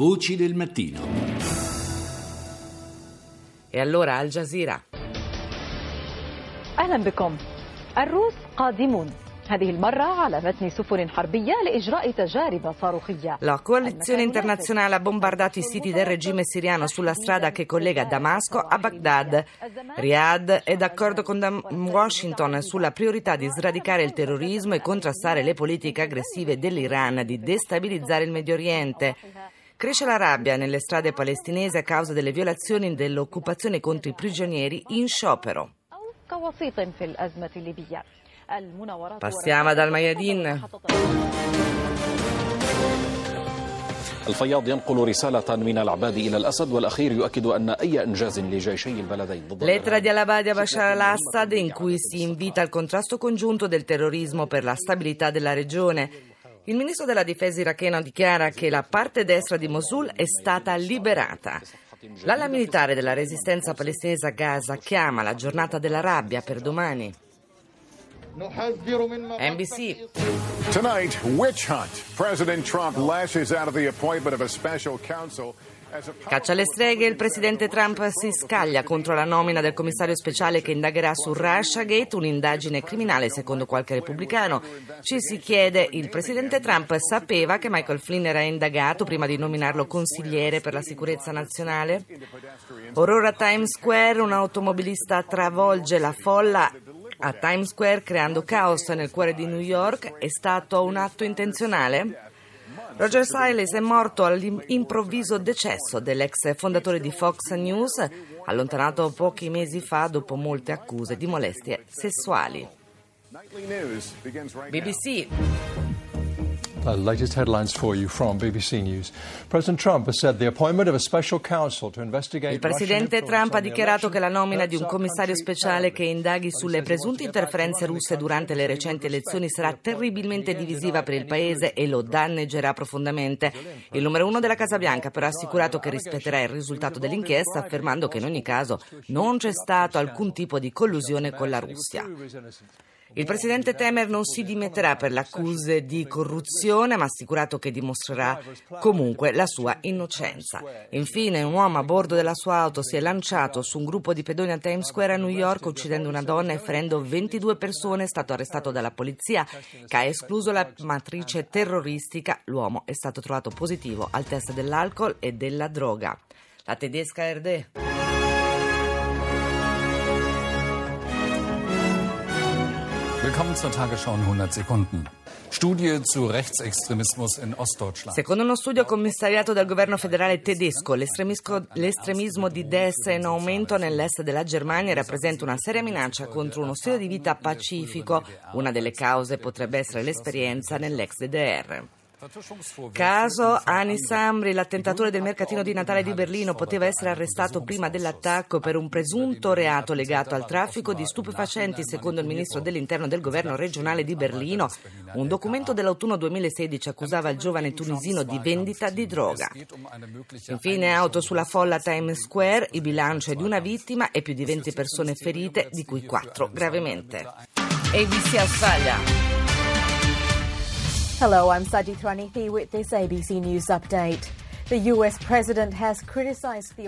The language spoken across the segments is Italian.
Voci del mattino. E allora Al Jazeera. أهلا بكم الروس قادمون هذه المرة على متن سفن حربية لإجراء تجارب صاروخية La coalizione internazionale ha bombardato i siti del regime siriano sulla strada che collega Damasco a Baghdad. Riyadh è d'accordo con Dam- Washington sulla priorità di sradicare il terrorismo e contrastare le politiche aggressive dell'Iran di destabilizzare il Medio Oriente. Cresce la rabbia nelle strade palestinesi a causa delle violazioni dell'occupazione contro i prigionieri in sciopero. أو كوسيط في الأزمة الليبية المناورات Passiamo ad Al-Mayadin. الفياض ينقل رسالة من العباد إلى الأسد والأخير يؤكد أن أي إنجاز لجيشي البلدين ضد Lettera di Al-Abadi a Bashar al-Assad in cui si invita al contrasto congiunto del terrorismo per la stabilità della regione. il ministro della difesa iracheno dichiara che la parte destra di Mosul è stata liberata. L'ala militare della resistenza palestinese a Gaza chiama la giornata della rabbia per domani. NBC. Tonight, witch hunt. President Trump lashes out of the appointment of a special counsel. Caccia alle streghe, il presidente Trump si scaglia contro la nomina del commissario speciale che indagherà su Russiagate, un'indagine criminale secondo qualche repubblicano. Ci si chiede, il presidente Trump sapeva che Michael Flynn era indagato prima di nominarlo consigliere per la sicurezza nazionale? Orrore Times Square, un automobilista travolge la folla a Times Square creando caos nel cuore di New York. È stato un atto intenzionale? Roger Siles è morto all'improvviso decesso dell'ex fondatore di Fox News, allontanato pochi mesi fa dopo molte accuse di molestie sessuali. BBC. Uh, latest headlines for you from BBC News. President Trump has said the appointment of a special counsel to investigate Il presidente Trump ha the dichiarato che la nomina di un commissario speciale che indaghi sulle presunte interferenze russe durante le recenti elezioni. Sarà terribilmente divisiva per il paese e lo danneggerà profondamente. Il numero uno della Casa Bianca però ha assicurato che rispetterà il risultato dell'inchiesta, affermando che in ogni caso non c'è stato alcun tipo di collusione con la Russia. Il presidente Temer non si dimetterà per le accuse di corruzione, ma ha assicurato che dimostrerà comunque la sua innocenza. Infine, un uomo a bordo della sua auto si è lanciato su un gruppo di pedoni a Times Square a New York, uccidendo una donna e ferendo 22 persone. È stato arrestato dalla polizia, che ha escluso la matrice terroristica. L'uomo è stato trovato positivo al test dell'alcol e della droga. La tedesca RD. Willkommen zur Tagesschau in 100 Sekunden. Studie zu Rechtsextremismus in Ostdeutschland. Secondo uno studio commissariato dal governo federale tedesco, l'estremismo di destra in aumento nell'est della Germania rappresenta una seria minaccia contro uno stile di vita pacifico. Una delle cause potrebbe essere l'esperienza nell'ex DDR. Caso Anis Amri, l'attentatore del mercatino di Natale di Berlino, poteva essere arrestato prima dell'attacco per un presunto reato legato al traffico di stupefacenti, secondo il ministro dell'interno del governo regionale di Berlino. Un documento dell'autunno 2016 accusava il giovane tunisino di vendita di droga. Infine, auto sulla folla Times Square, il bilancio è di una vittima e più di 20 persone ferite, di cui 4 gravemente. ABC Australia. Hello, I'm Sajid Ranithi with this ABC News update.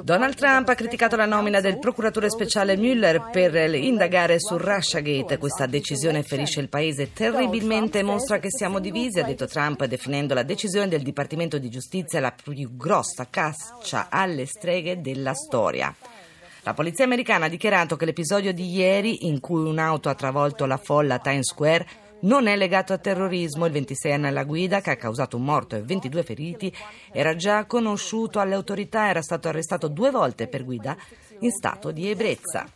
Donald Trump ha criticato la nomina del procuratore speciale Mueller per indagare su Russiagate. Questa decisione ferisce il paese terribilmente e mostra che siamo divisi, ha detto Trump, definendo la decisione del Dipartimento di Giustizia la più grossa caccia alle streghe della storia. La polizia americana ha dichiarato che l'episodio di ieri, in cui un'auto ha travolto la folla a Times Square, non è legato a terrorismo. Il 26enne alla guida, che ha causato un morto e 22 feriti, era già conosciuto alle autorità, era stato arrestato due volte per guida in stato di ebbrezza.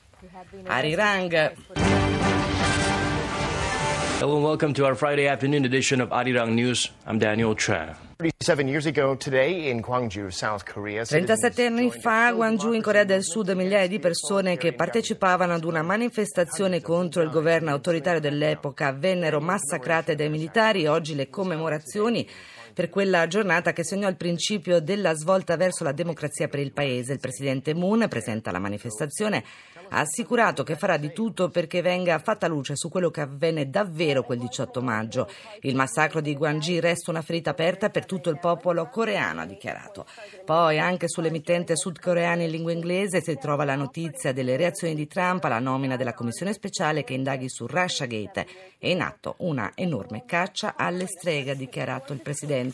Ari Rang. Hello and welcome to our Friday afternoon edition of Arirang News. I'm Daniel Chan. 37 years ago today in Gwangju, South Korea. 37 anni fa a Gwangju in Corea del Sud migliaia di persone che partecipavano ad una manifestazione contro il governo autoritario dell'epoca vennero massacrate dai militari. Oggi le commemorazioni per quella giornata che segnò il principio della svolta verso la democrazia per il paese. Il presidente Moon presenta la manifestazione ha assicurato che farà di tutto perché venga fatta luce su quello che avvenne davvero quel 18 maggio. Il massacro di Guangxi resta una ferita aperta per tutto il popolo coreano, ha dichiarato. Poi anche sull'emittente sudcoreana in lingua inglese si trova la notizia delle reazioni di Trump alla nomina della commissione speciale che indaghi su Russiagate. È in atto una enorme caccia alle streghe, ha dichiarato il presidente.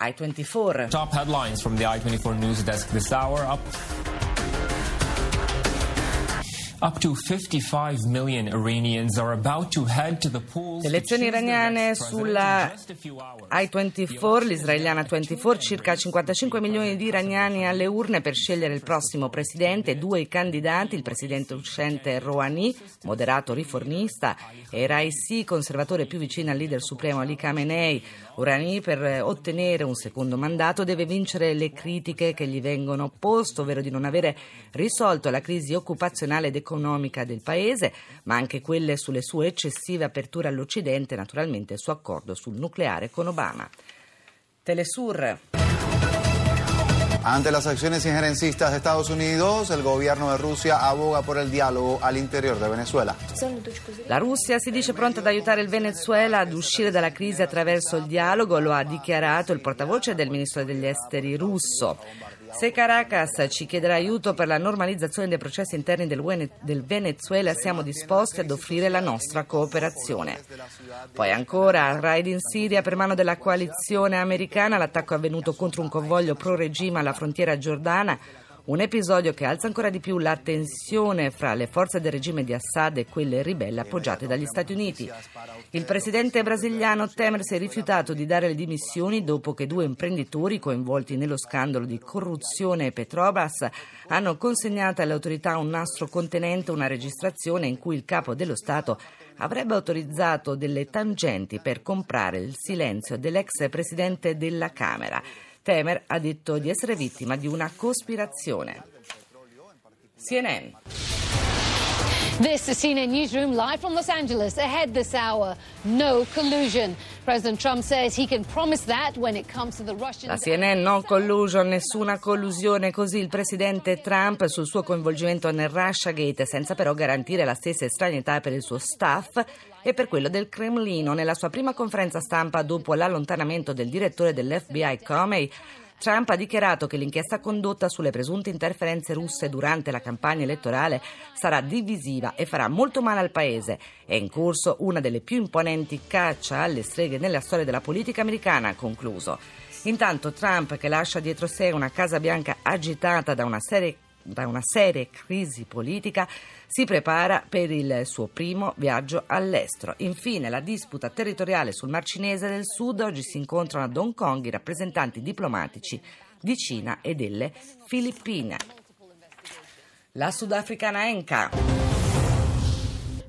I24. Top headlines from the I24 news desk this hour. Up Le elezioni iraniane sulla I-24, l'israeliana 24, circa 55 milioni di iraniani alle urne per scegliere il prossimo presidente, due candidati, il presidente uscente Rouhani, moderato riformista, e Raisi, conservatore più vicino al leader supremo Ali Khamenei. Rouhani per ottenere un secondo mandato deve vincere le critiche che gli vengono poste, ovvero di non avere risolto la crisi occupazionale ed economica economica del paese, ma anche quelle sulle sue eccessive aperture all'Occidente e naturalmente il suo accordo sul nucleare con Obama. Telesur. Ante las acciones injerencistas de Estados Unidos, el gobierno de Rusia aboga por el diálogo al interior de Venezuela. La Russia si dice pronta ad aiutare il Venezuela ad uscire dalla crisi attraverso il dialogo, lo ha dichiarato il portavoce del ministro degli esteri russo. Se Caracas ci chiederà aiuto per la normalizzazione dei processi interni del Venezuela, siamo disposti ad offrire la nostra cooperazione. Poi ancora, raid in Siria per mano della coalizione americana, l'attacco avvenuto contro un convoglio pro-regime alla frontiera giordana. Un episodio che alza ancora di più la tensione fra le forze del regime di Assad e quelle ribelle appoggiate dagli Stati Uniti. Il presidente brasiliano Temer si è rifiutato di dare le dimissioni dopo che due imprenditori coinvolti nello scandalo di corruzione Petrobras hanno consegnato alle autorità un nastro contenente una registrazione in cui il capo dello Stato avrebbe autorizzato delle tangenti per comprare il silenzio dell'ex presidente della Camera. Temer ha detto di essere vittima di una cospirazione. CNN. This is CNN Newsroom live from Los Angeles. Ahead this hour, no collusion. President Trump says he can promise that when it comes to the Russian. La CNN no collusion, nessuna collusione, così il presidente Trump sul suo coinvolgimento nel Russiagate, senza però garantire la stessa estraneità per il suo staff e per quello del Cremlino. Nella sua prima conferenza stampa dopo l'allontanamento del direttore dell'FBI Comey, Trump ha dichiarato che l'inchiesta condotta sulle presunte interferenze russe durante la campagna elettorale sarà divisiva e farà molto male al paese. È in corso una delle più imponenti caccia alle streghe nella storia della politica americana, ha concluso. Intanto Trump, che lascia dietro sé una Casa Bianca agitata da una serie da una seria crisi politica, si prepara per il suo primo viaggio all'estero. Infine, la disputa territoriale sul Mar Cinese del Sud. Oggi si incontrano ad Hong Kong i rappresentanti diplomatici di Cina e delle Filippine. La sudafricana Enca.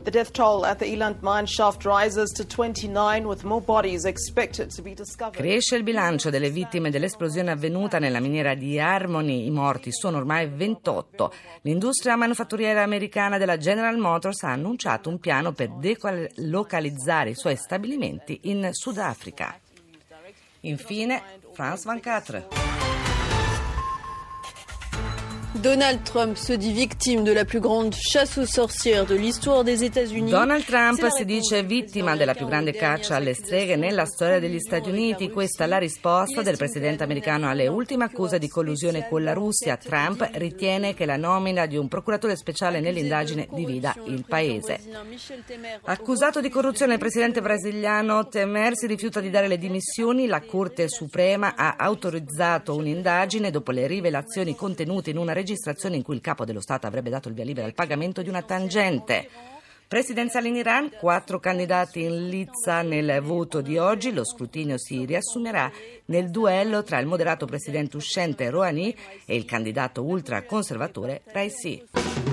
The death toll at the Eland mine shaft rises to 29 with more bodies expected to be discovered. Cresce il bilancio delle vittime dell'esplosione avvenuta nella miniera di Harmony. I morti sono ormai 28. L'industria manufatturiera americana della General Motors ha annunciato un piano per delocalizzare i suoi stabilimenti in Sudafrica. Infine, France 24. Donald Trump se dit victime de la più grande chasse aux sorcières de l'histoire des États-Unis. Donald Trump si dice vittima della più grande caccia alle streghe nella storia degli Stati Uniti. Questa è la risposta del presidente americano alle ultime accuse di collusione con la Russia. Trump ritiene che la nomina di un procuratore speciale nell'indagine divida il paese. Accusato di corruzione il presidente brasiliano Temer si rifiuta di dare le dimissioni. La Corte Suprema ha autorizzato un'indagine dopo le rivelazioni contenute in una registrazione registrazione in cui il capo dello Stato avrebbe dato il via libera al pagamento di una tangente. Presidenziale in Iran, quattro candidati in lizza nel voto di oggi. Lo scrutinio si riassumerà nel duello tra il moderato presidente uscente Rouhani e il candidato ultraconservatore Raisi.